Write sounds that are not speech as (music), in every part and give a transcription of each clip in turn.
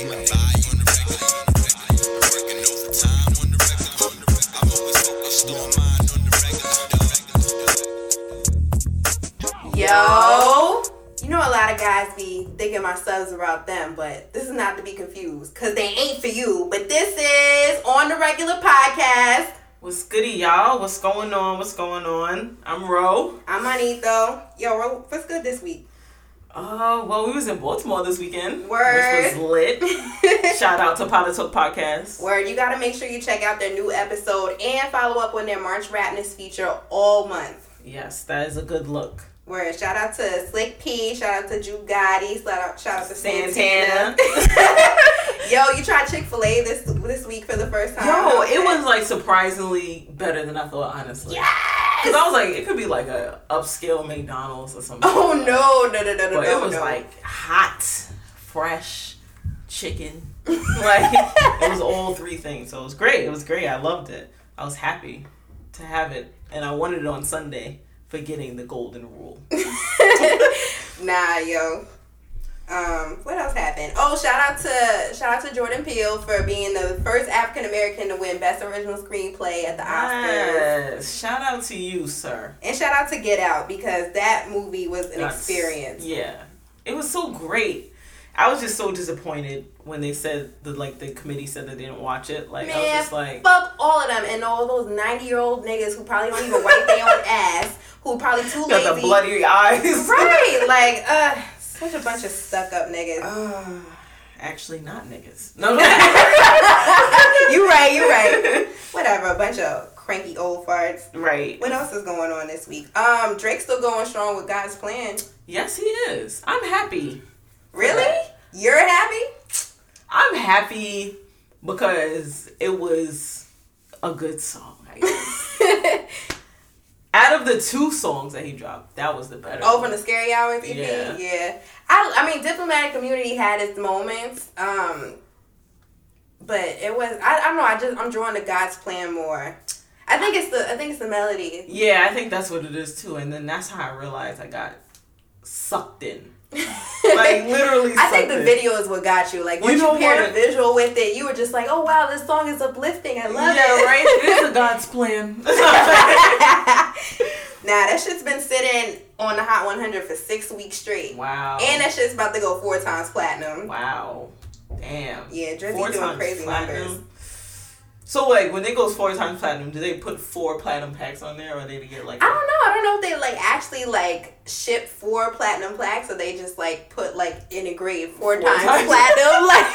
Yo, you know a lot of guys be thinking my subs about them, but this is not to be confused because they ain't for you. But this is on the regular podcast. What's goody, y'all? What's going on? What's going on? I'm Ro. I'm Anito. Yo, Ro, what's good this week? Uh, well, we was in Baltimore this weekend, Word. which was lit. (laughs) Shout out to Pilot Talk Podcast. Word, you gotta make sure you check out their new episode and follow up on their March Ratness feature all month. Yes, that is a good look. Word, shout out to Slick P, shout out to Drew Gotti, shout out, shout out to Santana. Santana. (laughs) (laughs) Yo, you tried Chick Fil A this this week for the first time. Yo, it was like surprisingly better than I thought, honestly. yes. Because I was like, it could be like a upscale McDonald's or something. Oh no, no, no, no, no, But no! it was no. like hot, fresh chicken. (laughs) like it was all three things. So it was great. It was great. I loved it. I was happy to have it, and I wanted it on Sunday for getting the golden rule. (laughs) nah, yo. Um, what else happened? Oh, shout out to shout out to Jordan Peele for being the first African American to win Best Original Screenplay at the Oscars. Yes. Shout out to you, sir. And shout out to Get Out because that movie was an That's- experience. Yeah, it was so great. I was just so disappointed when they said the like the committee said that they didn't watch it. Like I was just like, fuck all of them and all those ninety year old niggas who probably don't even wipe their own (laughs) ass, who probably too lazy. got the bloody eyes. Right, like uh, such a bunch of stuck up niggas. Uh, actually, not niggas. No, no. (laughs) you right, you right. (laughs) Whatever, a bunch of cranky old farts. right. What else is going on this week? Um, Drake's still going strong with God's plan. Yes, he is. I'm happy. Really? You're happy? I'm happy because it was a good song. I guess. (laughs) Out of the two songs that he dropped, that was the better. Oh, from the Scary Hours EP? Yeah. Yeah. I, I mean, Diplomatic Immunity had its moments. Um, but it was, I, I don't know, I just, I'm drawn to God's plan more. I think it's the, I think it's the melody. Yeah, I think that's what it is too. And then that's how I realized I got sucked in. (laughs) Like literally. I think the video is what got you. Like, You once you, know paired a visual with it, you were just like, oh wow, this song is uplifting. I love yeah, it. right. It is a God's plan. (laughs) (laughs) Nah, that shit's been sitting on the Hot 100 for six weeks straight. wow. And that shit's about to go four times platinum. wow. Damn. Yeah, Drizzy doing crazy platinum. numbers. So like when it goes four times platinum, do they put four platinum packs on there, or they get like? I don't know. I don't know if they like actually like ship four platinum plaques or they just like put like integrate four, Four times, times. platinum. (laughs) Like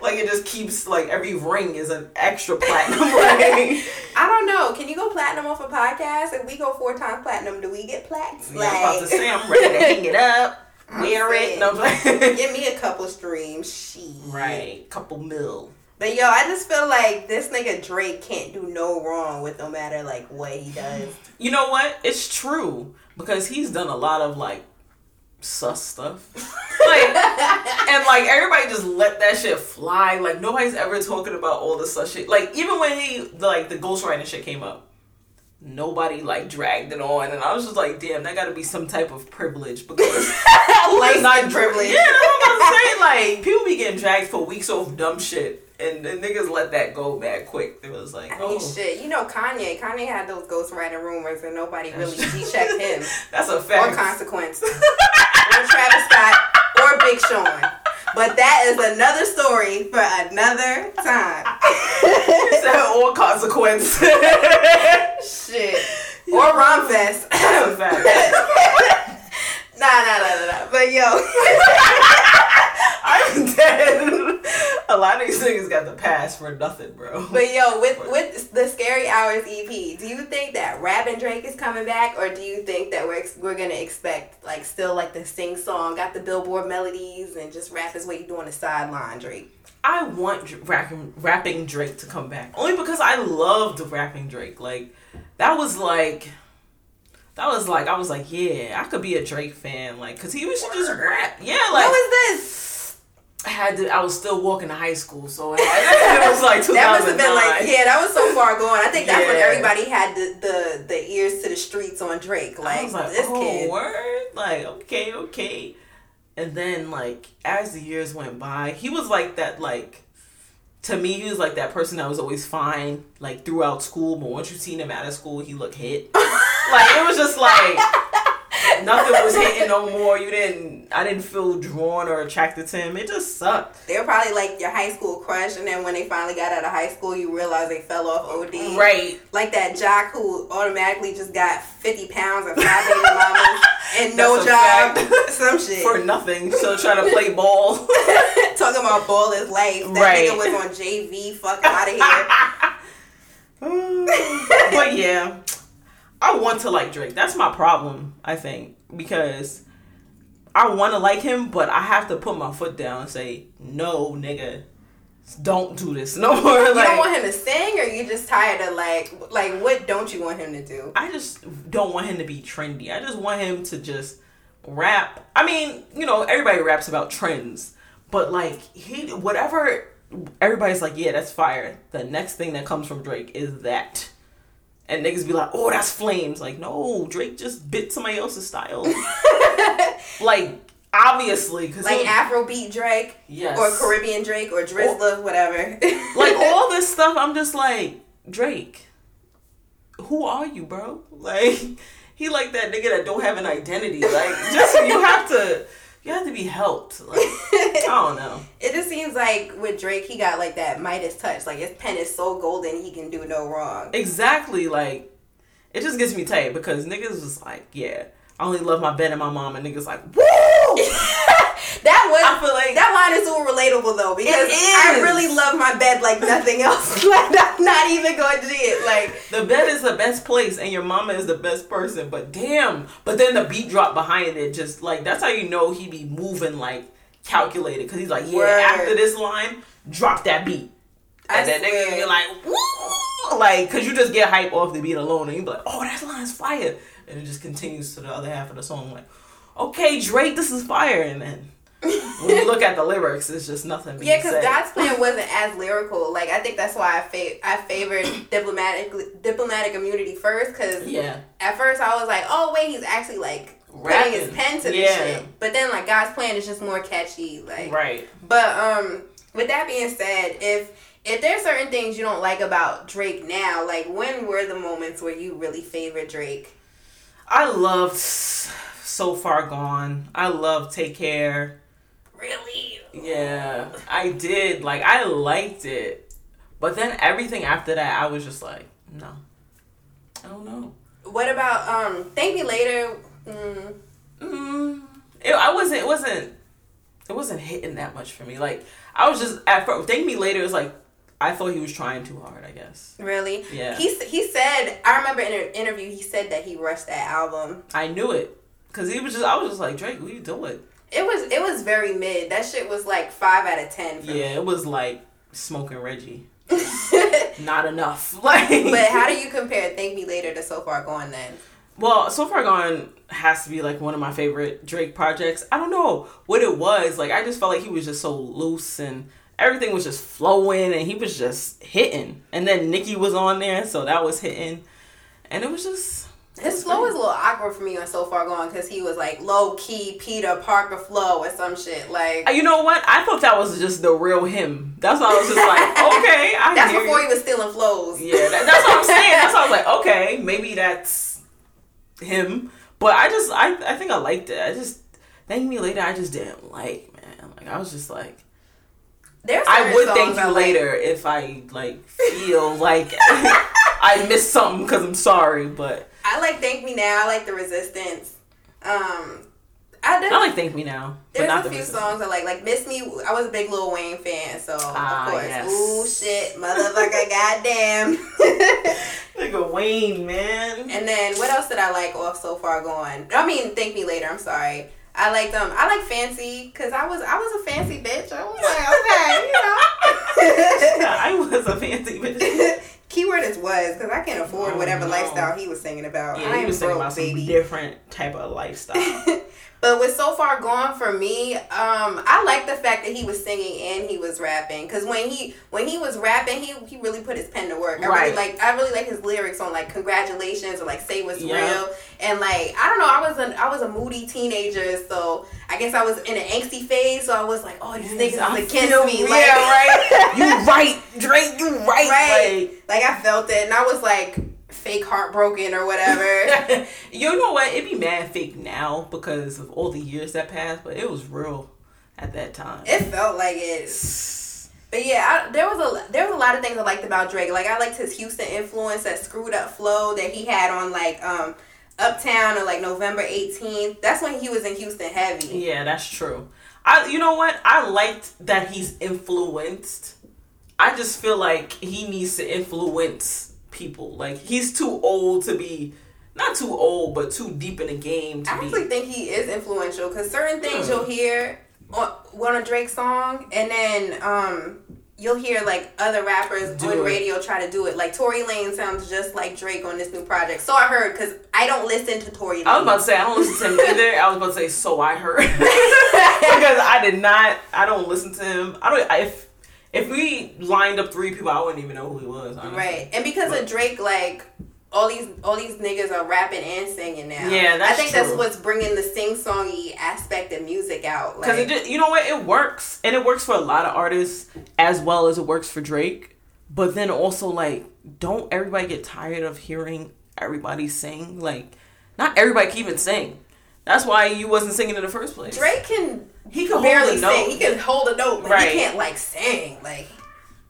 Like it just keeps like every ring is an extra (laughs) platinum ring. I don't know. Can you go platinum off a podcast? If we go four times platinum, do we get plaques? Yeah, I'm about to say I'm ready to hang it up, (laughs) wear it. No, Give me a couple streams. She right, couple mil. But yo, I just feel like this nigga Drake can't do no wrong with no matter like what he does. You know what? It's true because he's done a lot of like sus stuff. (laughs) like and like everybody just let that shit fly. Like nobody's ever talking about all the sus shit. Like even when he like the ghostwriting shit came up, nobody like dragged it on, and I was just like, damn, that got to be some type of privilege because (laughs) Like not privilege. Yeah, that's what I'm about to say. Like people be getting dragged for weeks off dumb shit. And the niggas let that go back quick. It was like, I mean, oh, shit. You know, Kanye. Kanye had those ghostwriting rumors, and nobody really G-checked him (laughs) that's a fact. or consequence, (laughs) or Travis Scott, or Big Sean. But that is another story for another time. (laughs) Said all consequence. Shit. Or Romfest. That's a fact. Nah, nah, nah, nah, nah. But yo, I'm dead. A lot of these niggas got the pass for nothing, bro. but yo, with with the Scary Hours EP, do you think that Rap and Drake is coming back, or do you think that we're ex- we're gonna expect like still like the sing song, got the Billboard melodies, and just rap is what you do on the sideline, Drake? I want Dr- rapping, rapping Drake to come back only because I loved rapping Drake. Like that was like. That was like I was like, yeah, I could be a Drake fan, like, cause he was just rap, yeah, like what was this? I had to. I was still walking to high school, so it, it was like 2009. (laughs) That must have been like yeah, that was so far gone. I think that's when everybody had the, the the ears to the streets on Drake. Like, like, this oh, kid. word, like okay, okay. And then like as the years went by, he was like that like to me he was like that person that was always fine like throughout school, but once you seen him out of school, he looked hit. (laughs) like it was just like (laughs) nothing was hitting no more. You didn't I didn't feel drawn or attracted to him. It just sucked. They were probably like your high school crush, and then when they finally got out of high school, you realize they fell off OD. Right. Like that jock who automatically just got 50 pounds and five baby mamas (laughs) and no job. fact. (laughs) Some shit. For nothing. So trying to play ball. Talking about ball is life. That Right. nigga was on JV. Fuck out of here. but yeah, I want to like Drake. That's my problem, I think, because I want to like him, but I have to put my foot down and say, no, nigga, don't do this (laughs) no more. you like, don't want him to sing, or you just tired of like, like what don't you want him to do? I just don't want him to be trendy. I just want him to just rap. I mean, you know, everybody raps about trends, but like he, whatever, everybody's like, yeah, that's fire. The next thing that comes from Drake is that. And niggas be like, oh, that's flames. Like, no, Drake just bit somebody else's style. (laughs) like, obviously, because Like Afrobeat Drake, yes, or Caribbean Drake, or Drizzler, whatever. (laughs) like (laughs) all this stuff. I'm just like Drake. Who are you, bro? Like he like that nigga that don't have an identity. Like just you have to you have to be helped. Like I don't know. (laughs) It just seems like with Drake, he got like that Midas touch. Like his pen is so golden, he can do no wrong. Exactly. Like it just gets me tight because niggas was like, yeah, I only love my bed and my mom, and niggas like, woo. (laughs) (laughs) That like is so relatable though because I really love my bed like nothing else. (laughs) like I'm not even going to do it. Like The bed is the best place, and your mama is the best person. But damn, but then the beat drop behind it, just like that's how you know he be moving like calculated, because he's like, yeah, Word. after this line, drop that beat, I and then swear. nigga be like, woo, like, cause you just get hype off the beat alone, and you be like, oh, that line's fire, and it just continues to the other half of the song, like, okay, Drake, this is fire, and then. When you look at the lyrics, it's just nothing. Yeah, because. God's plan wasn't as lyrical. Like I think that's why I fa- I favored (coughs) diplomatic diplomatic immunity first because yeah, at first I was like, oh wait, he's actually like putting his pen to the Yeah. shit. But then like God's plan is just more catchy. Like right. But um, with that being said, if if there's certain things you don't like about Drake now, like when were the moments where you really favored Drake? I loved So Far Gone. I love Take Care. Really? Yeah, I did. Like, I liked it. But then everything after that, I was just like, no. I don't know. What about um? Thank Me Later. Mm, Mm, it, I wasn't, it wasn't, it wasn't hitting that much for me. Like, I was just, at first, Thank Me Later, was like, I thought he was trying too hard, I guess. really? Yeah. He he said. I remember in an interview he said that he rushed that album. I knew it. Because he was just, I was just like, Drake, what are you doing? It was it was very mid. That shit was like five out of ten. For Yeah, it was like smoking Reggie. (laughs) Not enough. (laughs) Like, but how do you compare Thank Me Later to So Far Gone then? Well, So Far Gone has to be like one of my favorite Drake projects. I don't know what it was. Like I just felt like he was just so loose and everything was just flowing and he was just hitting. And then Nicki was on there, so that was hitting. And it was just His flow was a little awkward for me on So Far Gone because he was like low key Peter Parker flow or some shit. Like you know what? I thought that was just the real him. That's why I was just like, (laughs) okay, I that's before you. he was stealing flows. Yeah, that, that's what I'm saying. That's why I was like, okay, maybe that's him. But I just, I, I think I liked it. I just, thank me later. I just didn't like, man. Like I was just like, There's I would thank you like. later if I like feel like (laughs) I missed something because I'm sorry. But I like Thank Me Now. I like The Resistance. Um, I. I like thank me now. But There's not a the few Resistance. songs I like. Like Miss Me. I was a big Lil Wayne fan, so Ah, of course. yes. Ooh shit, motherfucker, (laughs) goddamn. (laughs) Nigga Wayne, man. and then what else did I like off so far gone? I mean, Thank Me Later. I'm sorry. I liked um. I like Fancy because I was I was a fancy bitch. I was like, okay, you know. (laughs) I was a fancy bitch. Keyword is was because I can't afford Oh, whatever no. lifestyle he was singing about. Yeah, I he am was thinking broke, about some baby. different type of lifestyle. (laughs) But with so far gone for me, um, I like the fact that he was singing and he was rapping. Cause when he when he was rapping, he he really put his pen to work. I Right. really like I really like his lyrics on like congratulations or like say what's Yeah. real. And like I don't know, I was an I was a moody teenager, so I guess I was in an angsty phase. So I was like, oh, these niggas I is against me. yeah, Like, right. (laughs) You right, Drake. You right. right. Like I felt it, and I was like fake heartbroken or whatever. (laughs) You know what? It'd be mad fake now because of all the years that passed, but it was real at that time. it felt like it. But yeah, I, there was a there was a lot of things I liked about Drake. Like I liked his Houston influence, that screwed up flow that he had on like um Uptown or like November 18th. That's when he was in Houston heavy. Yeah, that's true. I you know what? I liked that he's influenced. I just feel like he needs to influence people. Like he's too old to be not too old, but too deep in the game to I actually be. think he is influential because certain things you'll hear on one a Drake song, and then um you'll hear like other rappers Do on it. radio try to do it. Like Tory Lane sounds just like Drake on this new project. So I heard because I don't listen to Tory Lane. I was about to say I don't listen to him (laughs) either. I was about to say so I heard (laughs) (laughs) because I did not. I don't listen to him. I don't. If if we lined up three people, I wouldn't even know who he was. Honestly. Right, and because of Drake, like all these all these niggas are rapping and singing now. Yeah, that's I think that's what's bringing the sing songy aspect of music out. Because Like, it just, you know what, it works, and it works for a lot of artists as well as it works for Drake. But then also, like, don't everybody get tired of hearing everybody sing? Like, not everybody can even sing. That's why you wasn't singing in the first place. Drake can he can barely hold a sing. He can hold a note, but Right. he can't like sing. Like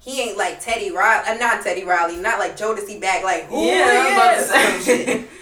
he ain't like Teddy Riley. Uh, not Teddy Riley. Not like Jodeci back. Like who yeah, I was about to say. (laughs)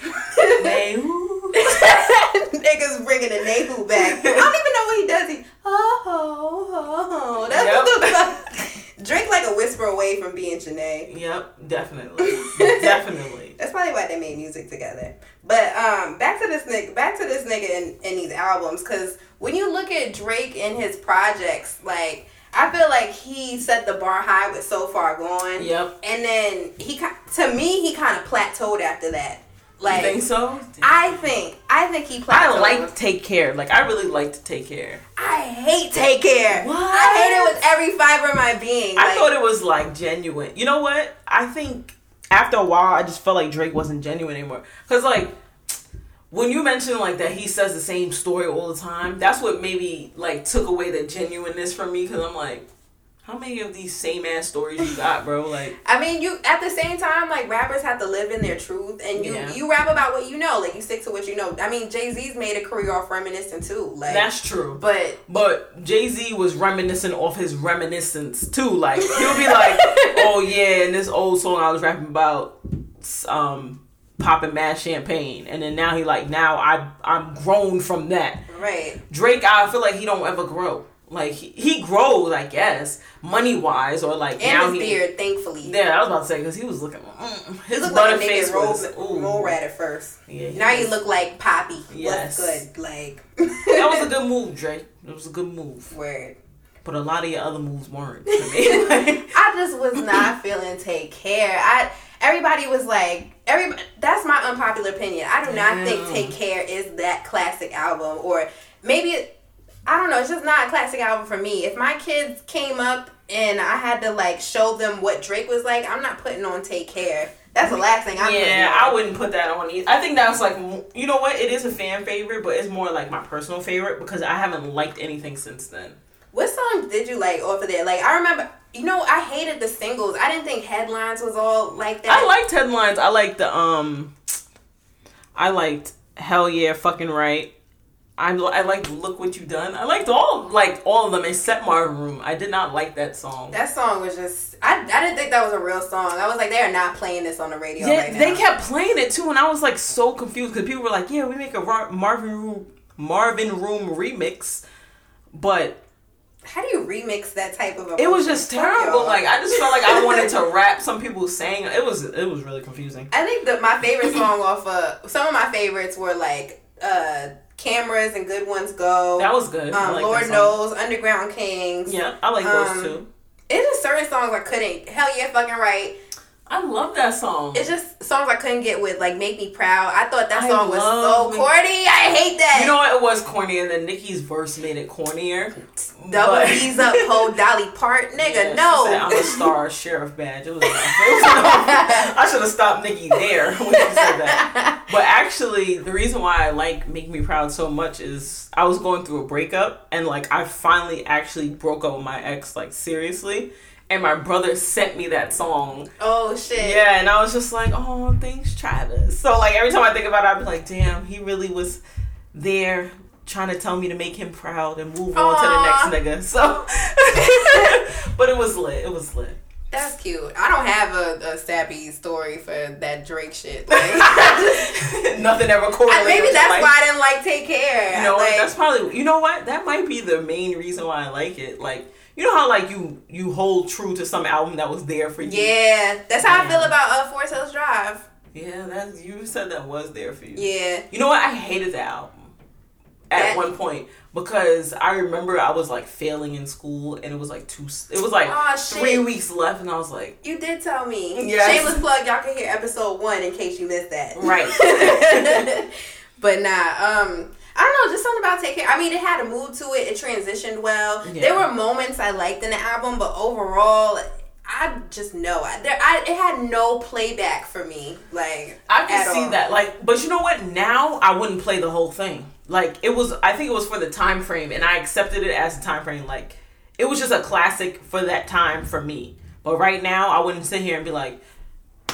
(laughs) Niggas bringing the Ne-Yo back. I don't even know what he does. He oh oh oh. oh. That's Yep. what the fuck. (laughs) Drake like a whisper away from being Jhené. Yep, definitely, definitely. That's probably why they made music together. But um, back to this nigga, back to this nigga in, in these albums, because when you look at Drake and his projects, like I feel like he set the bar high with So Far Gone. Yep. And then he, to me, he kind of plateaued after that. Like you think so? I think, I think he plateaued. I like Take Care. Like, I really like to Take Care. I hate Take Care. What? I hate it with every fiber of my being. I Like, thought it was like genuine. You know what? I think after a while, I just felt like Drake wasn't genuine anymore. Cause like when you mentioned like that he says the same story all the time, that's what maybe like took away the genuineness from me. Cause I'm like, how many of these same ass stories you got, bro? Like, I mean, you at the same time, like rappers have to live in their truth, and you Yeah. you rap about what you know, like you stick to what you know. I mean, Jay Z's made a career off reminiscing too, like that's true. But But Jay Z was reminiscent off his reminiscence too. Like he'll be like, (laughs) "Oh yeah, in this old song I was rapping about, um, popping mad champagne," and then now he like, "Now I I'm grown from that." right, Drake, I feel like he don't ever grow. Like he, he grows, I guess, money wise, or like and now his he. beard, thankfully, Yeah, I was about to say because he was looking. Mm, he his looked like a butter face roll, was. Ooh, roll rat at first. Yeah, now you look like Papi. Yes. Good? Like That was a (laughs) good move, Drake. It was a good move, word. but a lot of your other moves weren't. (laughs) I just was not (laughs) feeling take care. I everybody was like every that's my unpopular opinion. I do not think Take Care is that classic album or maybe it, I don't know, it's just not a classic album for me. If my kids came up and I had to like show them what Drake was like, I'm not putting on Take Care. That's the last thing I'm yeah. I wouldn't put that on either. I think that's like, you know what? It is a fan favorite, but it's more like my personal favorite because I haven't liked anything since then. What songs did you like off of there? Like I remember you know, I hated the singles. I didn't think headlines was all like that. I liked headlines. I liked the um, I liked hell yeah, fucking right. I I liked look what you done. I liked all like all of them except Marvin Room. I did not like that song. That song was just I, I didn't think that was a real song. I was like, they are not playing this on the radio Yeah, right now. they kept playing it too, and I was like so confused because people were like, "Yeah, we make a Marvin Room Marvin Room remix," but How do you remix that type of? it was just terrible. Like I just felt like I wanted to (laughs) rap. Some people sang it was it was really confusing. I think that my favorite song off of some of my favorites were like uh cameras and good ones go. That was good. Um, like Lord knows Underground Kings. Yeah, I like Um, those too. It's just certain songs I couldn't. Hell yeah, fucking right. I love that song. It's just songs I couldn't get with, like "Make Me Proud." I thought that I song was so corny. I hate that. you know what? It was corny, and then Nicki's verse made it cornier. double but- D's up, whole (laughs) Dolly Parton, nigga. Yeah, no. said, I'm a star sheriff badge. It was. (laughs) It was. (laughs) I should have stopped Nicki there when she said that. But actually, the reason why I like Make Me Proud so much is I was going through a breakup and like I finally actually broke up with my ex like seriously. And my brother sent me that song. oh shit. Yeah, and I was just like, oh, thanks, Travis. So like every time I think about it, I'd be like, damn, he really was there trying to tell me to make him proud and move on to the next nigga. So, (laughs) but it was lit. It was lit. That's cute. I don't have a, a sappy story for that Drake shit. (laughs) Like, just- (laughs) Nothing ever correlated. maybe that's life. why I didn't like Take Care. You know what? like, That's probably. You know what? That might be the main reason why I like it. Like, you know how like you you hold true to some album that was there for you. yeah, that's how I feel about uh, Forest Hills Drive. Yeah, that you said that was there for you. Yeah. You know what? I hated that album at one point because I remember I was like failing in school and it was like two. It was like shit. three weeks left, and I was like, You did tell me. Yes. Shameless plug. Y'all can hear episode one in case you missed that. Right. (laughs) but nah, um, I don't know, just something about Take Care. I mean, it had a mood to it. It transitioned well. Yeah. There were moments I liked in the album, but overall, I just know I, there, I it had no playback for me. Like I can see all. that. Like, but you know what? Now I wouldn't play the whole thing. Like, it was. I think it was for the time frame, and I accepted it as a time frame. Like, it was just a classic for that time for me. But right now, I wouldn't sit here and be like,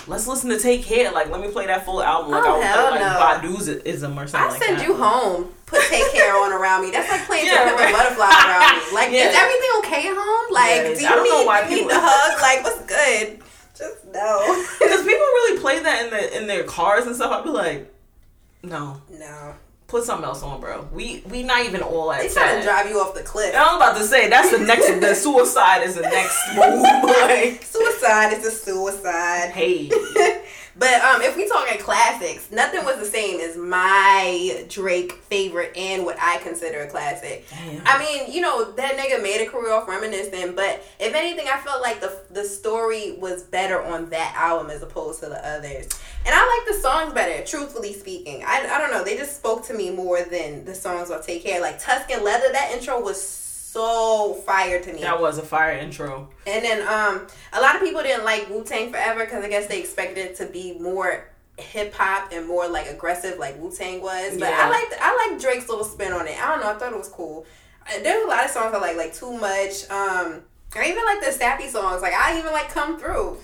"Let's listen to Take Care." Like, let me play that full album. Like, Oh, I would hell play no. like Baduizm or something. I like send that. you home. Put take (laughs) care on around me. That's like playing Yeah, pimp right. a butterfly around me. (laughs) Like, Yeah. is everything okay at home? Like, do you I don't know need, why you need the hug? (laughs) Like, what's good? Just no. Because people really play that in the in their cars and stuff. I'd be like, no, no. put something else on, bro. We we not even all that They trying to drive you off the cliff. I was about to say that's the next. the (laughs) suicide is the next move. (laughs) like, Suicide is a suicide. hey, (laughs) But um, if we talking classics, nothing was the same as my Drake favorite and what I consider a classic. Damn. I mean, you know, that nigga made a career off reminiscing, but if anything, I felt like the the story was better on that album as opposed to the others. And I like the songs better, truthfully speaking. I, I don't know, they just spoke to me more than the songs on Take Care. Like Tuscan Leather, that intro was so fire to me. that was a fire intro. And then um, a lot of people didn't like Wu Tang Forever because I guess they expected it to be more hip hop and more like aggressive, like Wu Tang was. But Yeah. I liked I like Drake's little spin on it. I don't know. I thought it was cool. Uh, There's a lot of songs I like, like Too Much. Um, I even like the sappy songs. Like I even like Come Through.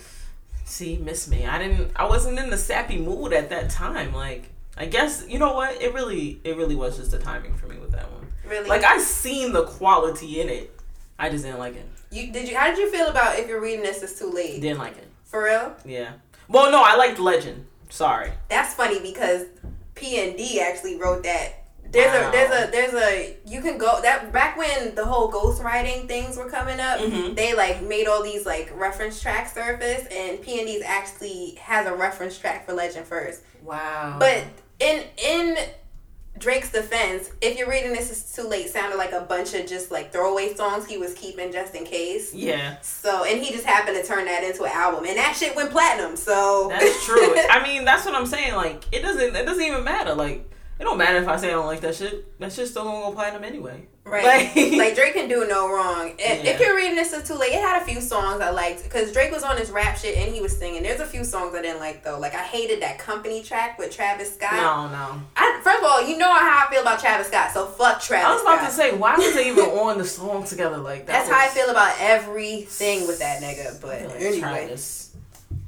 See, miss me. I didn't. I wasn't in the sappy mood at that time. Like, I guess you know what? It really, it really was just the timing for me with that one. Really? Like, I seen the quality in it. I just didn't like it. you did you? How did you feel about if you're reading this? It's too late. Didn't like it. For real? Yeah. Well, no, I liked Legend. Sorry. That's funny because P and D actually wrote that. There's Wow. a there's a there's a you can go that back when the whole ghostwriting things were coming up, Mhm. they like made all these like reference tracks surface and P and D's actually has a reference track for Legend first. Wow. But in in Drake's defense, if you're reading this is too late sounded like a bunch of just like throwaway songs he was keeping just in case. yeah, So and he just happened to turn that into an album and that shit went platinum. So that's true. (laughs) I mean, that's what I'm saying. Like, it doesn't. It doesn't even matter. Like, it don't matter if I say I don't like that shit. That shit's still gonna go platinum anyway. Right. Like- Like, (laughs) Drake can do no wrong. If, Yeah. if you're reading this is too late, it had a few songs I liked because Drake was on his rap shit and he was singing. There's a few songs I didn't like though. Like I hated that company track with Travis Scott. No, no. I, first of all, you know how I feel about Travis Scott, so fuck Travis. I was about Scott. to say, why was they even (laughs) on the song together like that? That's how I feel about everything with that nigga. But Like, anyway. Travis,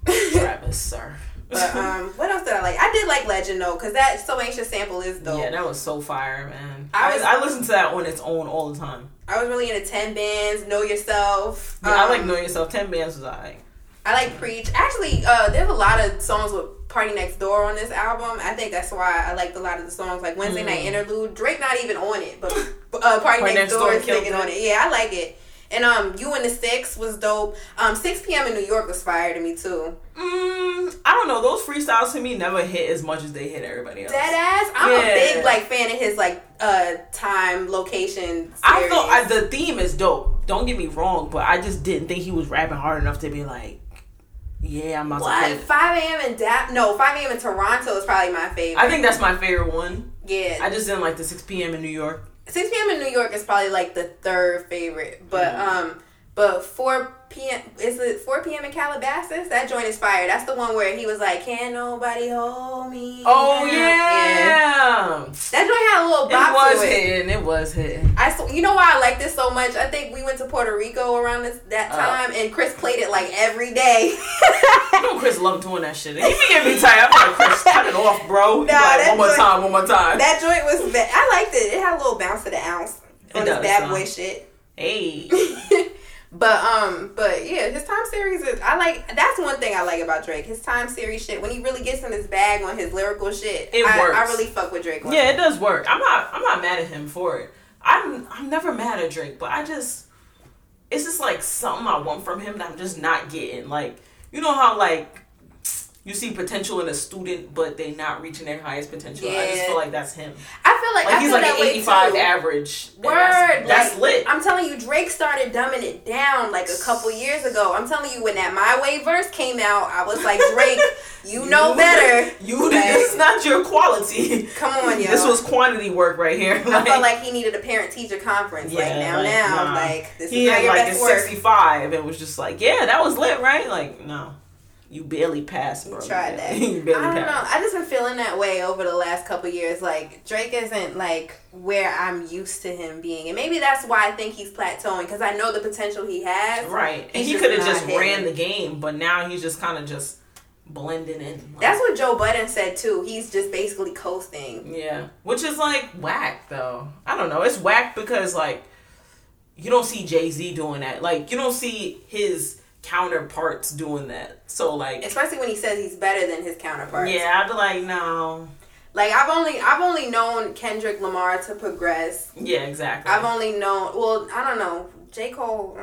(laughs) Travis, sir. But um, what else did I like? I did like Legend though, cause that So Anxious sample is dope. yeah, that was so fire, man. I I was- I, listened to that on its own all the time. I was really into Ten Bands, Know Yourself. Yeah, I Um, like Know Yourself. Ten bands was alright. I like Preach. Actually, uh, there's a lot of songs with Party Next Door on this album. I think that's why I liked a lot of the songs, like Wednesday Night Mm. Interlude. Drake not even on it, but (laughs) uh, Party, Next, Door is killed singing on it. Yeah, I like it. And um, You and the Six was dope. Um, 6 p.m. in New York was fire to me too. Mm, I don't know. Those freestyles to me never hit as much as they hit everybody else. Dead ass. I'm Yeah. a big like fan of his like uh time location. I series. thought I, the theme is dope. Don't get me wrong, but I just didn't think he was rapping hard enough to be like Yeah, I'm about to play What? 5 a.m. in Da- No, 5 a.m. in Toronto is probably my favorite. I think that's my favorite one. yeah. I just didn't like the 6 p.m. in New York. 6 p.m. in New York is probably like the third favorite, but um, but 4 p.m. is it 4 p.m. in Calabasas? That joint is fire. That's the one where he was like, "Can't nobody hold me." Oh down." yeah, That joint had a little box. it bop was to it. hitting. It was hitting. I s- you know why I like this so much? I think we went to Puerto Rico around this that Oh. time, and Chris played it like every day. You know Chris loved doing that shit. He be getting me tired. I'm like, Chris, cut it off, bro. Nah, like, one more joint- time, one more time. that joint was. I liked it. It had a little bounce to the ounce It on this bad boy shit. hey. (laughs) but um, but yeah, his time series is. I like. That's one thing I like about Drake. His time series shit. When he really gets in his bag on his lyrical shit, It I, works. I really fuck with Drake. Yeah, it does work. I'm not I'm not mad at him for it. I'm I'm never mad at Drake, but I just it's just like something I want from him that I'm just not getting. Like you know how like you see potential in a student, but they not reaching their highest potential. I just feel like that's him. I feel like, Like I he's feel like an 85 average. Word, That's, that's like, lit. I'm telling you, Drake started dumbing it down like a couple years ago. I'm telling you, when that My Way verse came out, I was like, (laughs) Drake, you know better. (laughs) You (laughs) Like, this is not your quality. Come on, yo. This was quantity work right here. I felt like he needed a parent teacher conference. like Yeah, now, like, now, nah. like this he is not had your like best a work. 65 and was just like, yeah, that was lit, right? Like, no, you barely passed, bro. (laughs) You tried that. you I barely don't know. I just been feeling that way over the last couple years. Like Drake isn't like where I'm used to him being, and maybe that's why I think he's plateauing because I know the potential he has. Right, and he could have not just ran the game, but now he's just kind of just blending in. Like, That's what Joe Budden said too. He's just basically coasting. yeah, which is like whack though. I don't know. It's whack because like you don't see Jay Z doing that. Like you don't see his counterparts doing that. So like, Especially when he says he's better than his counterparts. yeah, I'd be like, no. Like I've only I've only known Kendrick Lamar to progress. Yeah, exactly. I've only known well, I don't know, J. Cole. uh.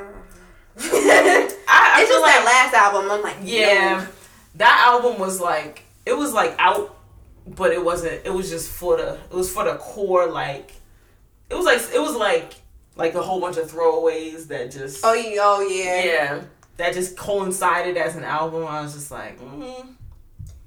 it's (laughs) I, I just like that last album. I'm like, Yeah, yo. that album was like it was like out, but it wasn't. It was just for the. It was for the core. Like it was like it was like like a whole bunch of throwaways that just Oh, yeah, oh yeah. yeah that just coincided as an album. I was just like, mm-hmm.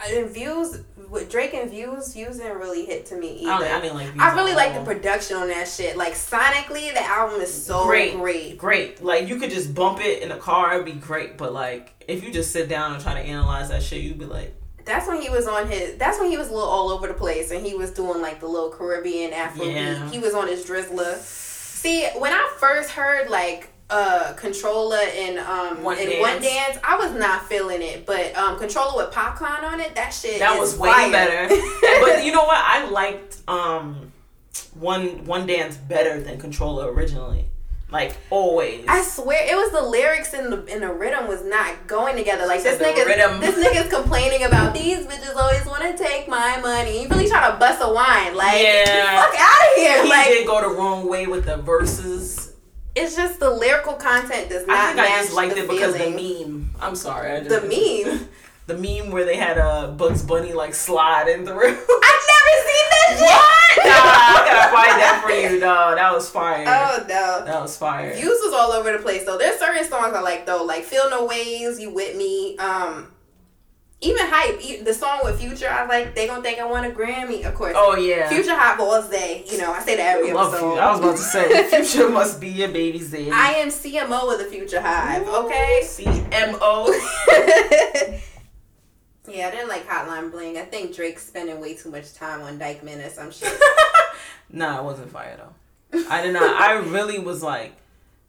And views with Drake and views, views didn't really hit to me I, either. I didn't like. I really like the production on that shit. Like sonically, the album is so Great. great. Great, like you could just bump it in the car, it'd be great. But like, if you just sit down and try to analyze that shit, you'd be like, That's when he was on his. That's when he was a little all over the place, and he was doing like the little Caribbean Afro Yeah. beat. He was on his Drizzler. See, when I first heard like uh Controlla and um One and Dance. one dance, I was not feeling it. But um Controlla with Popcaan on it, that shit that is was way better. (laughs) but you know what? I liked um one one dance better than Controlla originally. Like always. I swear it was the lyrics and the and the rhythm was not going together. Like this nigga, rhythm. this nigga's complaining about these bitches always want to take my money. You really trying to bust a wine? Like, Yeah. fuck out of here! he like, did go the wrong way with the verses. It's just the lyrical content does not I think I just liked it because feeling. the meme. I'm sorry. I just, The meme? The meme where they had a uh, Bugs Bunny like sliding through. I've never seen that (laughs) shit. What? Nah, I gotta find that for you, dog. That was fire. Oh no. That was fire. Views was all over the place though. There's certain songs I like though, like "Feel No Ways," "You With Me," um, even "Hype." The song with Future, I was like. They gonna think I want a Grammy, of course. oh yeah. Future Hot Balls Day. You know, I say that every I love episode. I was about to say (laughs) Future must be your baby's day. I am CMO of the Future Hive. Okay. CMO. (laughs) yeah, I didn't like Hotline Bling. I think Drake's spending way too much time on Dyckman or some shit. (laughs) Nah, it wasn't fire though. I did not. I really was like,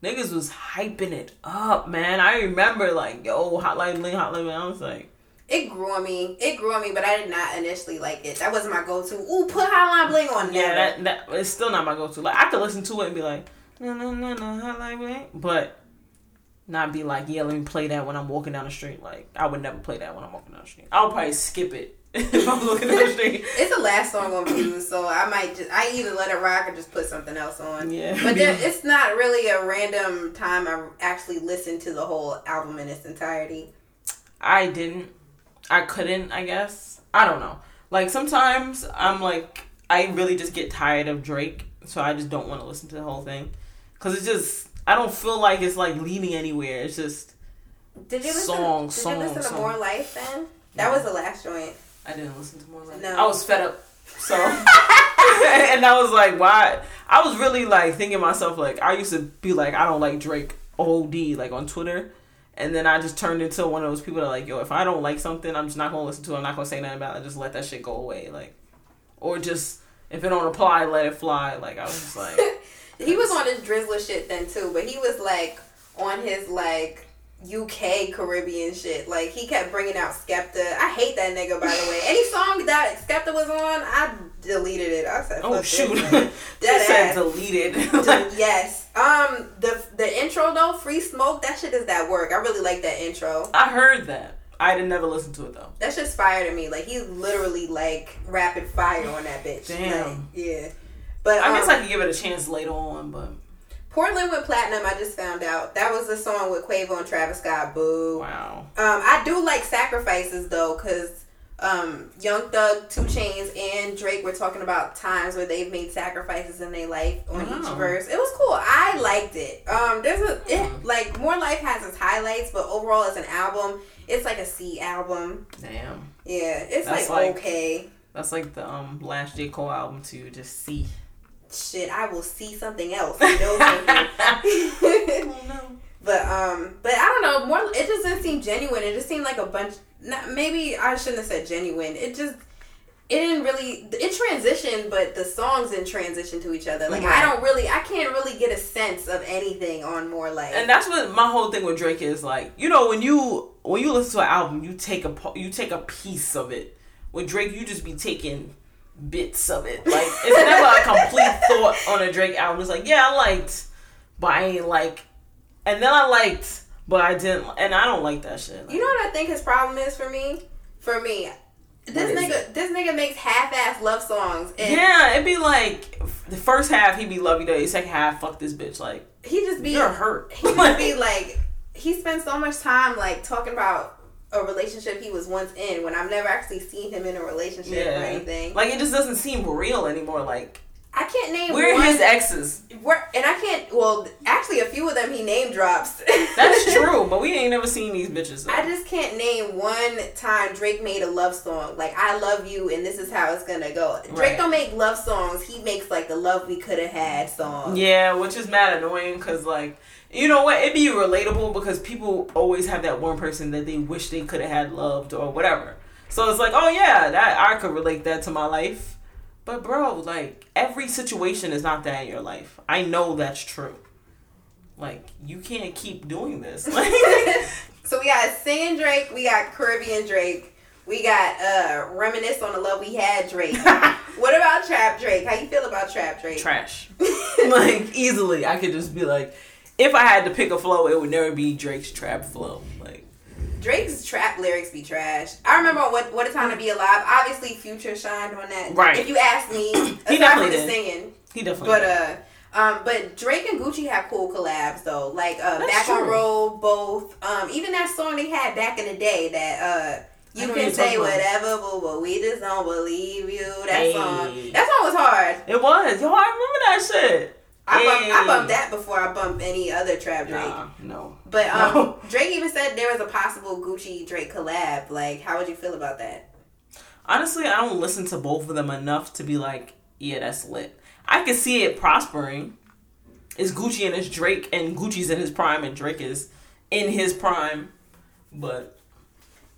niggas was hyping it up, man. I remember like, yo, Hotline Bling, Hotline Bling. I was like, It grew on me. It grew on me, but I did not initially like it. That wasn't my go-to. Ooh, put Hotline Bling on. yeah, that, that it's still not my go-to. Like I could listen to it and be like, no, no, no, no, Hotline Bling, but not be like, yeah, let me play that when I'm walking down the street. Like I would never play that when I'm walking down the street. I'll probably skip it (laughs) if I'm looking down the (laughs) street. It's the last song on views, so I might just I either let it rock or just put something else on. Yeah. But there, it's not really a random time I actually listened to the whole album in its entirety. I didn't. I couldn't, I guess. I don't know. Like sometimes I'm like I really just get tired of Drake, so I just don't want to listen to the whole thing cuz it's just I don't feel like it's like leading anywhere. It's just Did you listen? Song, did song, you listen to. More Life then? That was the last joint. I didn't listen to more Life. No. I was fed up. So (laughs) (laughs) and I was like, why I was really like thinking to myself like I used to be like I don't like Drake OD like on Twitter. And then I just turned into one of those people that like, yo, if I don't like something, I'm just not gonna listen to it. I'm not gonna say nothing about it. Just let that shit go away. Like or just if it don't apply, let it fly. Like I was just like (laughs) He was on his Drizzler shit then too, but he was like on his like UK Caribbean shit. Like he kept bringing out Skepta. I hate that nigga by the way. Any song that Skepta was on, I deleted it. I said, Oh shoot. (laughs) she said deleted. (laughs) yes. Um. The the intro though, Free Smoke. That shit is that work. I really like that intro. I heard that. I didn't never listen to it though. That's just fire to me. Like he literally like rapid fire on that bitch. Damn. Like, yeah. But I guess um, I could give it a chance later on, but Portland with Platinum. I just found out that was the song with Quavo and Travis Scott. Boo. wow. Um, I do like sacrifices though, cause um, Young Thug, 2 Chainz, and Drake were talking about times where they've made sacrifices in their life on each verse. It was cool. I liked it. Um, there's a it, like More Life has its highlights, but overall as an album, it's like a C album. Damn. Yeah, it's like, like- okay. That's like the um last J. Cole album to just see. Shit, I will see something else. No, thank you. Oh no. But um, but I don't know. More, it just didn't seem genuine. It just seemed like a bunch. Not, maybe I shouldn't have said genuine. It just it didn't really. It transitioned, but the songs didn't transition to each other. Like I don't really. I can't really get a sense of anything on more like. And that's what my whole thing with Drake is like. You know, when you when you listen to an album, you take a you take a piece of it. With Drake, you just be taking bits of it. Like it's never a complete (laughs) thought on a Drake album. It's like, yeah, I liked, but I ain't like, and then I liked, but I didn't, and I don't like that shit. Like, you know what I think his problem is for me? For me, this nigga, this nigga makes half-ass love songs, and yeah, it'd be like the first half he'd be lovey dovey, second half fuck this bitch. Like he just be you're hurt. he would be (laughs) like he spent so much time like talking about a relationship he was once in when I've never actually seen him in a relationship or anything. like it just doesn't seem real anymore. Like I can't name we're one, his exes. we're- and I can't. Well, actually, a few of them he name drops. (laughs) That's (laughs) true, but we ain't never seen these bitches. though. I just can't name one time Drake made a love song like "I love you" and this is how it's gonna go. Drake Right. don't make love songs. He makes like the "Love We Could Have Had" song. Yeah, which is mad annoying because, like, you know what? It'd be relatable because people always have that one person that they wish they could have had loved or whatever. So it's like, oh yeah, that I could relate that to my life. But bro, like every situation is not that in your life. I know that's true. Like you can't keep doing this. (laughs) So we got singing Drake, we got Caribbean Drake, we got uh reminisce on the love we had Drake. (laughs) what about Trap Drake? How you feel about Trap Drake? trash. (laughs) like easily, I could just be like, if I had to pick a flow, it would never be Drake's trap flow. Like Drake's trap lyrics be trash. I remember what what a time to be alive. Obviously, Future shined on that. Right. If you ask me, he definitely did. singing, he definitely. but uh. Um, but Drake and Gucci have cool collabs though, like uh, That's Back on true. Road, both. Um, even that song they had back in the day, that uh, you can say whatever, but, but we just don't believe you. That Hey. song, that song was hard. it was. Yo, I remember that shit. I bumped, I that before I bumped any other trap Drake. Nah, no. But um, No. (laughs) Drake even said there was a possible Gucci Drake collab. Like, how would you feel about that? Honestly, I don't listen to both of them enough to be like, yeah, that's lit. I can see it prospering. It's Gucci and it's Drake, and Gucci's in his prime, and Drake is in his prime. But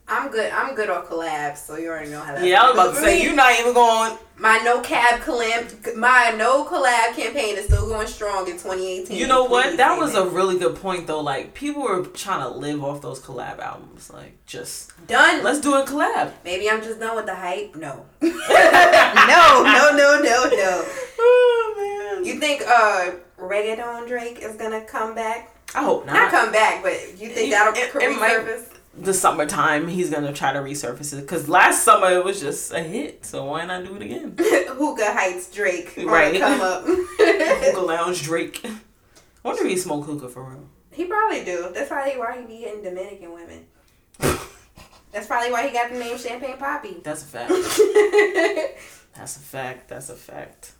I'm good. I'm good on collabs, so you already know how that. yeah, I was about to say you're not even going. My no cab collab, my no collab campaign is still going strong in 2018. You know what? That was a really good point though. Like people were trying to live off those collab albums. Like just done. let's do a collab. Maybe I'm just done with the hype. No, (laughs) (laughs) no, no, no, no, no. Oh man. You think uh reggaeton Drake is gonna come back? I hope Not not. come back, but you think that'll it- resurface? it might- the summertime, he's gonna try to resurface it. Cause last summer it was just a hit, so why not do it again? (laughs) Hookah Heights Drake Right. come up. (laughs) hookah (laughs) lounge Drake. I wonder if he smoke hookah for real. he probably do. That's probably why he be getting Dominican women. That's probably why he got the name Champagne Papi. That's a fact. That's a fact. That's a fact.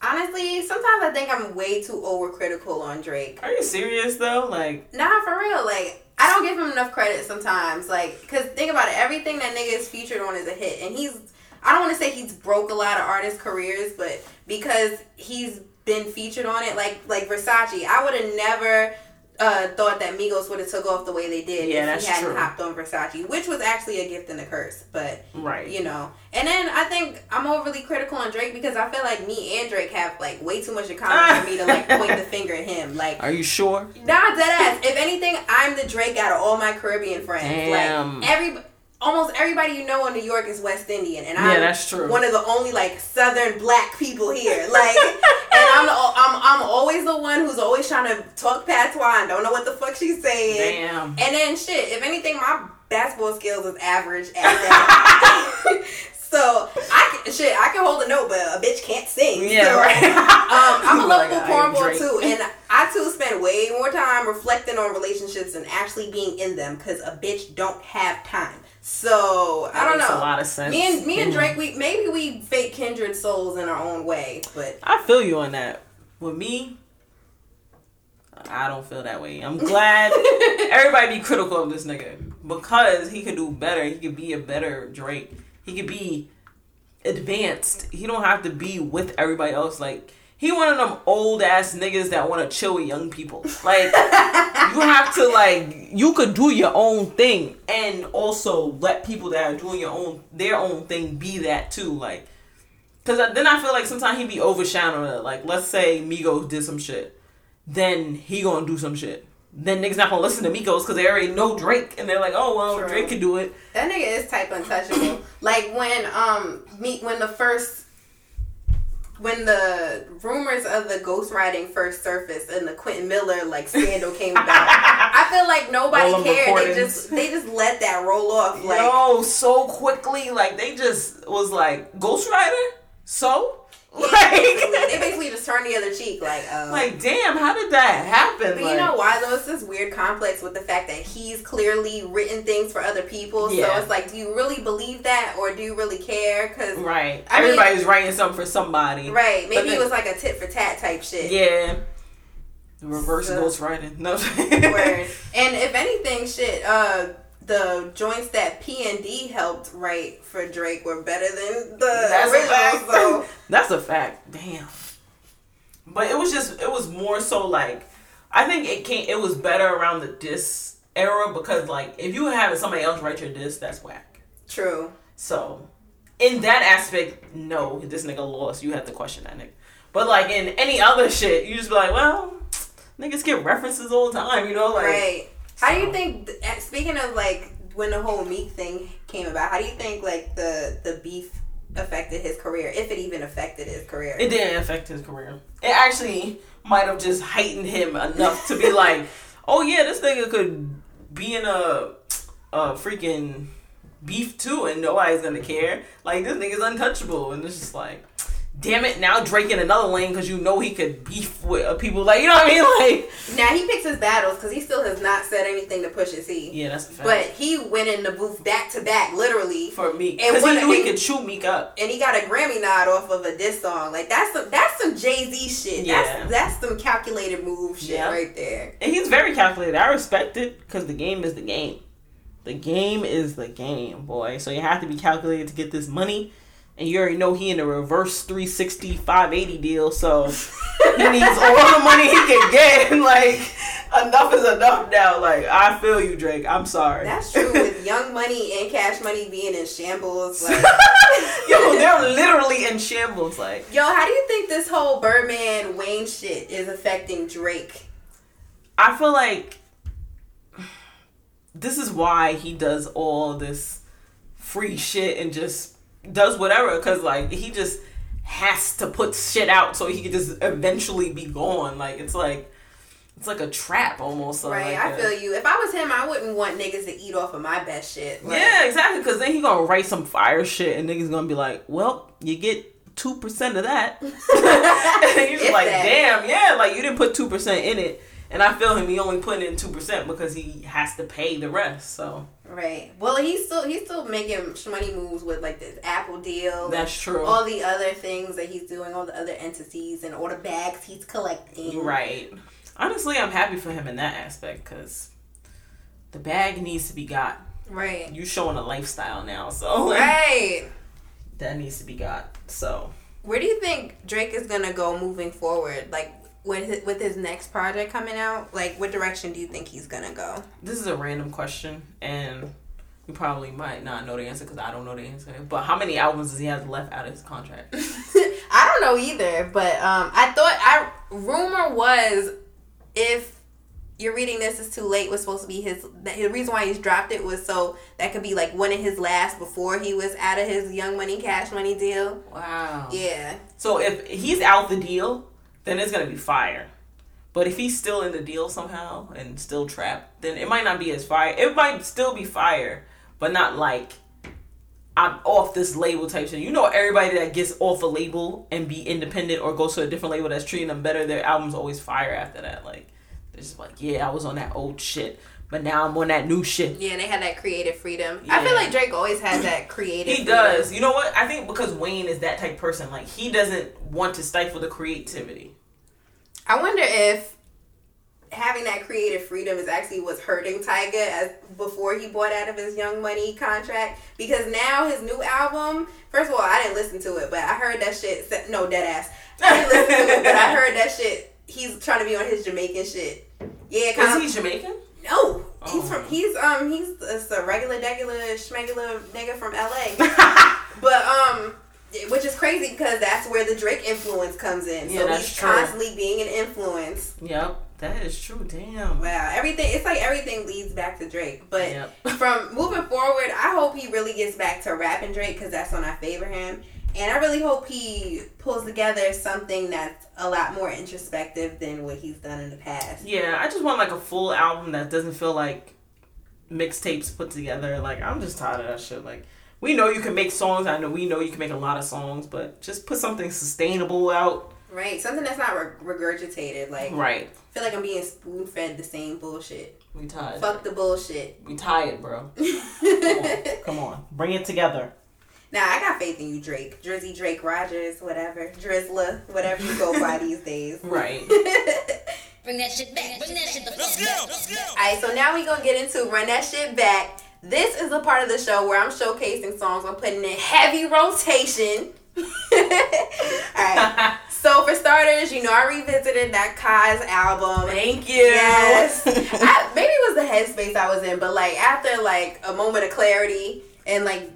Honestly, sometimes I think I'm way too overcritical on Drake. Are you serious though? Like, Nah, for real. Like, I don't give him enough credit sometimes. Like, cause think about it, everything that nigga is featured on is a hit, and he's. I don't want to say he's broke a lot of artists' careers, but because he's been featured on it, like like Versace, I would have never uh, thought that Migos would have took off the way they did Yeah, if that's he hadn't true. hopped on Versace, which was actually a gift and a curse. But Right. you know, and then I think I'm overly critical on Drake because I feel like me and Drake have like way too much in common for me to like (laughs) point the finger at him. Like Are you sure? Nah, dead ass. If anything, I'm the Drake out of all my Caribbean friends. Damn. Like every almost everybody you know in New York is West Indian, and I'm Yeah, that's true. one of the only like Southern black people here. Like, (laughs) and I'm the, I'm I'm always the one who's always trying to talk patois and don't know what the fuck she's saying. Damn. And then shit, if anything, my basketball skills is average at (laughs) that. (laughs) so I can, shit, I can hold a note, but a bitch can't sing. Yeah, so, right. (laughs) Um, (laughs) I'm a lovable cornball too, and I too spend way more time reflecting on relationships than actually being in them because a bitch don't have time. So I don't makes know. a lot of sense. Me and me and. Drake, we maybe we fake kindred souls in our own way, but I feel you on that. With me, I don't feel that way. I'm glad (laughs) everybody be critical of this nigga because he could do better. He could be a better Drake. He could be advanced. He don't have to be with everybody else. Like he one of them old ass niggas that want to chill with young people. Like (laughs) you have to like you could do your own thing and also let people that are doing your own their own thing be that too. Like Cause then I feel like sometimes he'd be overshadowing it. Like, let's say Migos did some shit, then he gonna do some shit. Then niggas not gonna listen to Migos because they already know Drake, and they're like, oh well, True. Drake can do it. that nigga is type untouchable. like when um me when the first when the rumors of the ghostwriting first surfaced and the Quentin Miller like scandal came about, I feel like nobody All them cared. They just they just let that roll off. Like Yo, so quickly, like they just was like Ghostwriter. So, (laughs) Yeah, basically, they basically just turned the other cheek. Like, um, like damn, how did that happen? But like, you know why though? It's this weird complex with the fact that he's clearly written things for other people. So it's like, do you really believe that, or do you really care? Because right? I mean- Everybody's writing something for somebody. right, maybe then- it was like a tit for tat type shit. Yeah. Reverse So- ghostwriting. No. And if anything, shit, uh, the joints that P and D helped write for Drake were better than the That's a original. fact. So (laughs) That's a fact. Damn. But it was just it was more so like I think it came it was better around the diss era because like if you have somebody else write your diss, that's whack. true. So in that aspect, no, this nigga lost. You have to question that nigga. But like in any other shit, you just be like, well, niggas get references all the time, you know, like right. How do you think? uh, Speaking of like when the whole Meek thing came about, how do you think like the the beef affected his career, if it even affected his career? It didn't affect his career. It actually might have just heightened him enough to be (laughs) like, oh yeah, this nigga could be in a a freaking beef too, and nobody's gonna care. Like this nigga's untouchable, and it's just like, damn it, now Drake in another lane because you know he could beef with uh, people. Like you know what I mean? (laughs) Like now he picks his battles because he still has not said anything to Pusha T. yeah, that's. But he went in the booth back to back, literally, for me, And because he knew he could chew Meek up. and he got a Grammy nod off of a diss song. Like that's some that's some Jay Z shit. Yeah. That's that's some calculated move shit Yeah. right there. And he's very calculated. I respect it because the game is the game. The game is the game, boy. So you have to be calculated to get this money. And you already know he in a reverse 360, 580 deal. So he needs all the money he can get. And (laughs) like, enough is enough now. Like, I feel you, Drake. I'm sorry. That's true with Young Money and Cash Money being in shambles. Like, (laughs) Yo, they're literally in shambles. Like, yo, how do you think this whole Birdman Wayne shit is affecting Drake? I feel like this is why he does all this free shit and just does whatever because like he just has to put shit out so he can just eventually be gone like it's like it's like a trap almost Right, like I a- feel you. If I was him, I wouldn't want niggas to eat off of my best shit. Like, yeah exactly because then he gonna write some fire shit and niggas gonna be like well you get 2% of that (laughs) and you're like that. damn yeah like you didn't put 2% in it and I feel him he only put in 2% because he has to pay the rest so Right. Well, he's still he's still making money moves with like this Apple deal. That's true. All the other things that he's doing, all the other entities, and all the bags he's collecting. Right. Honestly, I'm happy for him in that aspect because the bag needs to be got. Right. You showing a lifestyle now, so like, Right. (laughs) that needs to be got. So Where do you think Drake is gonna go moving forward? Like with his, with his next project coming out, like what direction do you think he's gonna go? this is a random question, and you probably might not know the answer because I don't know the answer. But how many albums does he have left out of his contract? (laughs) I don't know either, but um, I thought I rumor was if you're reading this is too late was supposed to be his the reason why he's dropped it was so that could be like one of his last before he was out of his Young Money Cash Money deal. Wow. Yeah, So if he's out the deal, then it's gonna be fire. But if he's still in the deal somehow and still trapped, then it might not be as fire. It might still be fire, but not like I'm off this label type shit. You know, everybody that gets off a label and be independent or goes to a different label that's treating them better, their album's always fire after that. Like, they're just like, yeah, I was on that old shit, but now I'm on that new shit. yeah, they had that creative freedom. I feel like Drake always has that (clears throat) creative. He freedom. does. You know what? I think because Wayne is that type of person, like he doesn't want to stifle the creativity. I wonder if having that creative freedom is actually what's hurting Tyga as before he bought out of his Young Money contract because now his new album. First of all, I didn't listen to it, but I heard that shit. No, dead ass. I didn't listen to it, but I (laughs) heard that shit. He's trying to be on his Jamaican shit. Yeah, Is kind he. Jamaican? No, he's Oh. from. He's um. He's a regular, regular, schmegular nigga from LA. (laughs) But um, which is crazy because that's where the Drake influence comes in. Yeah, so he's true. constantly being an influence. Yep, that is true. Damn. Wow, everything it's like everything leads back to Drake. But Yep. (laughs) from moving forward, I hope he really gets back to rapping Drake because that's when I favor him. And I really hope he pulls together something that's a lot more introspective than what he's done in the past. Yeah, I just want like a full album that doesn't feel like mixtapes put together. Like I'm just tired of that shit. Like we know you can make songs. I know we know you can make a lot of songs, but just put something sustainable out. Right, something that's not regurgitated. Like Right. I feel like I'm being spoon fed the same bullshit. We tired. Fuck the bullshit. We tired, bro. (laughs) Come on. Come on. Bring it together. Now I got faith in you, Drake. Drizzy Drake Rogers, whatever. Drizzler, whatever you go by (laughs) these days. Right. (laughs) Bring that shit back. Bring that shit the Let's fuck go. back. Let's go. Alright, so now we gonna get into run that shit back. This is the part of the show where I'm showcasing songs I'm putting in heavy rotation. (laughs) Alright. (laughs) So for starters, you know I revisited that Kai's album. Thank you. Yes. (laughs) I, maybe it was the headspace I was in, but like after like a moment of clarity and like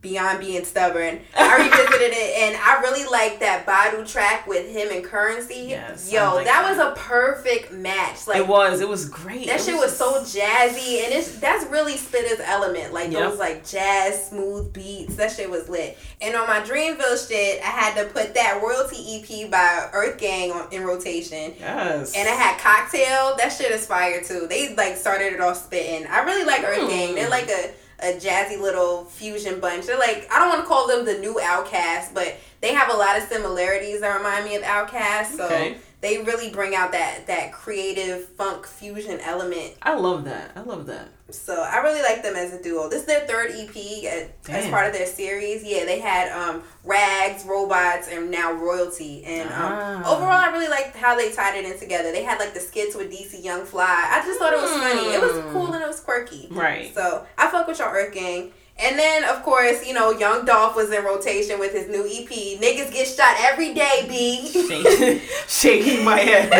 beyond being stubborn, I revisited it and I really like that Badu track with him and Curren$y. Yes, Yo, like that, that. was a perfect match. Like it was. It was great. that It shit was so just- jazzy, and it's that's really Spitta's element, like Yep. those like jazz smooth beats. That shit was lit. And on my Dreamville shit, I had to put that royalty EP by Earth Gang on, in rotation. Yes. And I had Cocktail. That shit is fire too. They like started it off spitting. I really like Earth Hmm. Gang. They're like a, a jazzy little fusion bunch. They're like I don't want to call them the new OutKast, but they have a lot of similarities that remind me of OutKast. So Okay. They really bring out that that creative funk fusion element. I love that. I love that. So I really like them as a duo. This is their third EP as, as part of their series. Yeah, they had um, Rags, Robots, and now Royalty. And um, Ah. overall, I really liked how they tied it in together. They had like the skits with DC Young Fly. I just thought it was funny. It was cool and it was quirky. Right. So I fuck with y'all Earth Gang. And then, of course, you know, Young Dolph was in rotation with his new EP. Niggas get shot every day, B. Shaking, (laughs) shaking my head.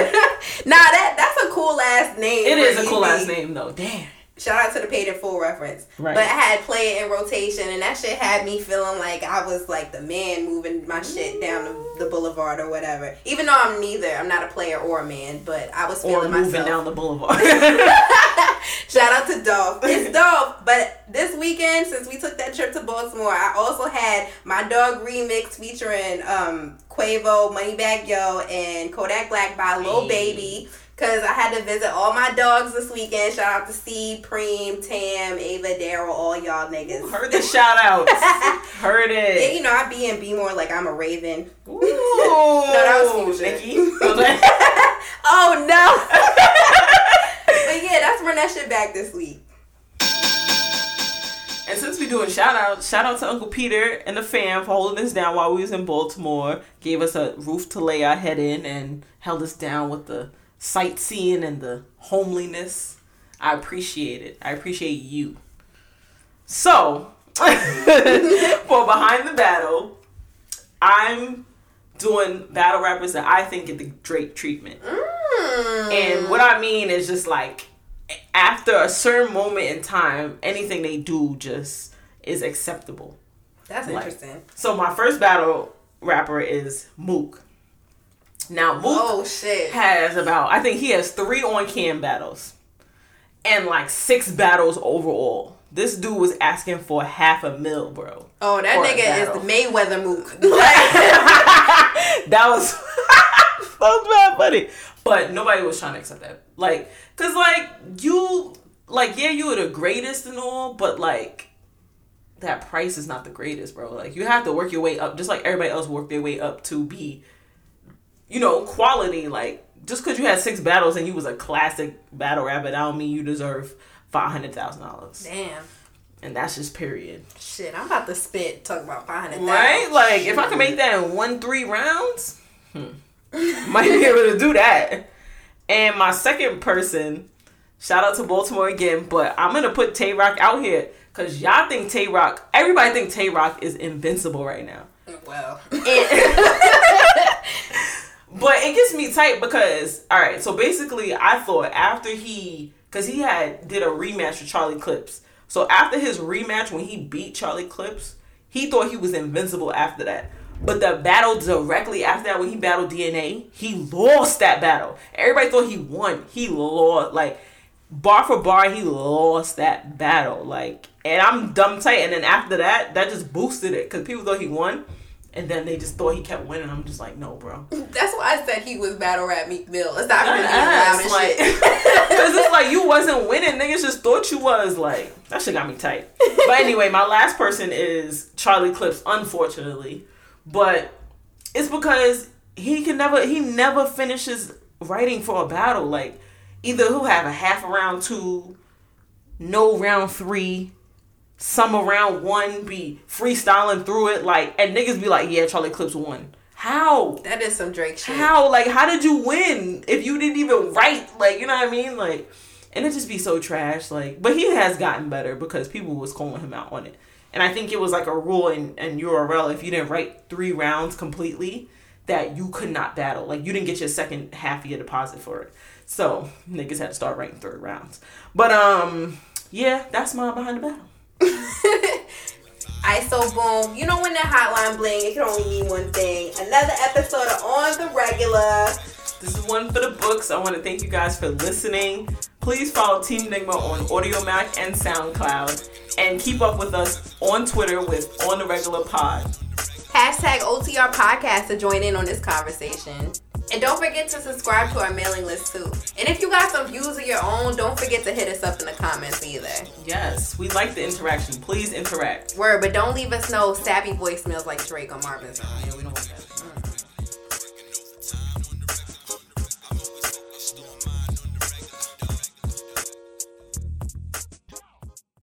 nah, that that's a cool ass name. It is a cool ass name though. Damn. Shout out to the paid in full reference. Right. But I had play it in rotation, and that shit had me feeling like I was like the man moving my shit down the, the boulevard or whatever. Even though I'm neither, I'm not a player or a man, but I was Or feeling moving myself. down the boulevard. (laughs) Shout out to Dolph. (laughs) It's Dolph. But this weekend, since we took that trip to Baltimore, I also had my dog remix featuring um, Quavo, Moneybag Yo, and Kodak Black by Lil Hey. Baby. Cause I had to visit all my dogs this weekend. Shout out to C, Preem, Tam, Ava, Daryl, all y'all niggas. Heard the shout outs. (laughs) Heard Yeah, it. you know, I be and be more like I'm a raven. Ooh. (laughs) No, that was. Nikki. (laughs) Oh no! but yeah, that's run that shit back this week. And since we doing shout out, shout out to Uncle Peter and the fam for holding us down while we was in Baltimore. Gave us a roof to lay our head in and held us down with the sightseeing and the homeliness. I appreciate it. I appreciate you. So, (laughs) for behind the battle, I'm doing battle rappers that I think get the Drake treatment. Mm. And what I mean is just like after a certain moment in time, anything they do just is acceptable. That's Like- interesting. So my first battle rapper is Mook. Now Mook Oh shit. has about I think he has three on cam battles and like six battles overall. This dude was asking for half a mil, bro. Oh, that nigga is the Mayweather mook. (laughs) (laughs) that was (laughs) that was bad funny. But nobody was trying to accept that. Like, cause like you like yeah, you were the greatest and all, but like that price is not the greatest, bro. Like you have to work your way up, just like everybody else worked their way up to be, you know, quality. Like just because you had six battles and you was a classic battle rapper, that don't mean you deserve five hundred thousand dollars. Damn. And that's just period. Shit, I'm about to spit talk about five hundred. Right? Like if I can make that in one three rounds, hmm, might be able to do that. And my second person, shout out to Baltimore again, but I'm gonna put Tay Roc out here because y'all think Tay Roc, everybody think Tay Roc is invincible right now. Well, (laughs) (laughs) but it gets me tight because all right so basically i thought after he because he had did a rematch with charlie clips. So after his rematch when he beat charlie clips he thought he was invincible after that. But the battle directly after that when he battled dna he lost that battle. Everybody thought he won. He lost like bar for bar he lost that battle like and i'm dumb tight. And then after that that just boosted it because people thought he won and then they just thought he kept winning. I'm just like, no, bro. (laughs) that's why I said he was battle rap Meek Mill. It's not gonna be Ass, around and like, shit. (laughs) Cause it's like you wasn't winning. Niggas just thought you was. Like that shit got me tight. But anyway, my last person is Charlie Clips, unfortunately. But it's because he can never he never finishes writing for a battle. Like either he'll have a half a round two, no round three, some around one, be freestyling through it, like and niggas be like, yeah, Charlie Clips won. How? That is some Drake shit. How? Like, how did you win if you didn't even write? Like, you know what I mean? Like, and it just be so trash. Like, but he has gotten better because people was calling him out on it. And I think it was like a rule in, in URL if you didn't write three rounds completely, that you could not battle. Like, you didn't get your second half of your deposit for it. So niggas had to start writing third rounds. But um, yeah, that's my behind the battle. (laughs) ISO boom. You know when that hotline bling, it can only mean one thing. Another episode of On the Regular. This is one for the books. I want to thank you guys for listening. Please follow Team Enigma on Audiomack and SoundCloud. And keep up with us on Twitter with On the Regular Pod. Hashtag OTR podcast to join in on this conversation. And don't forget to subscribe to our mailing list too. And if you got some views of your own, don't forget to hit us up in the comments either. Yes, we like the interaction. Please interact. Word, but don't leave us no sappy voicemails like Drake on Marvin's. Yeah, we don't want that.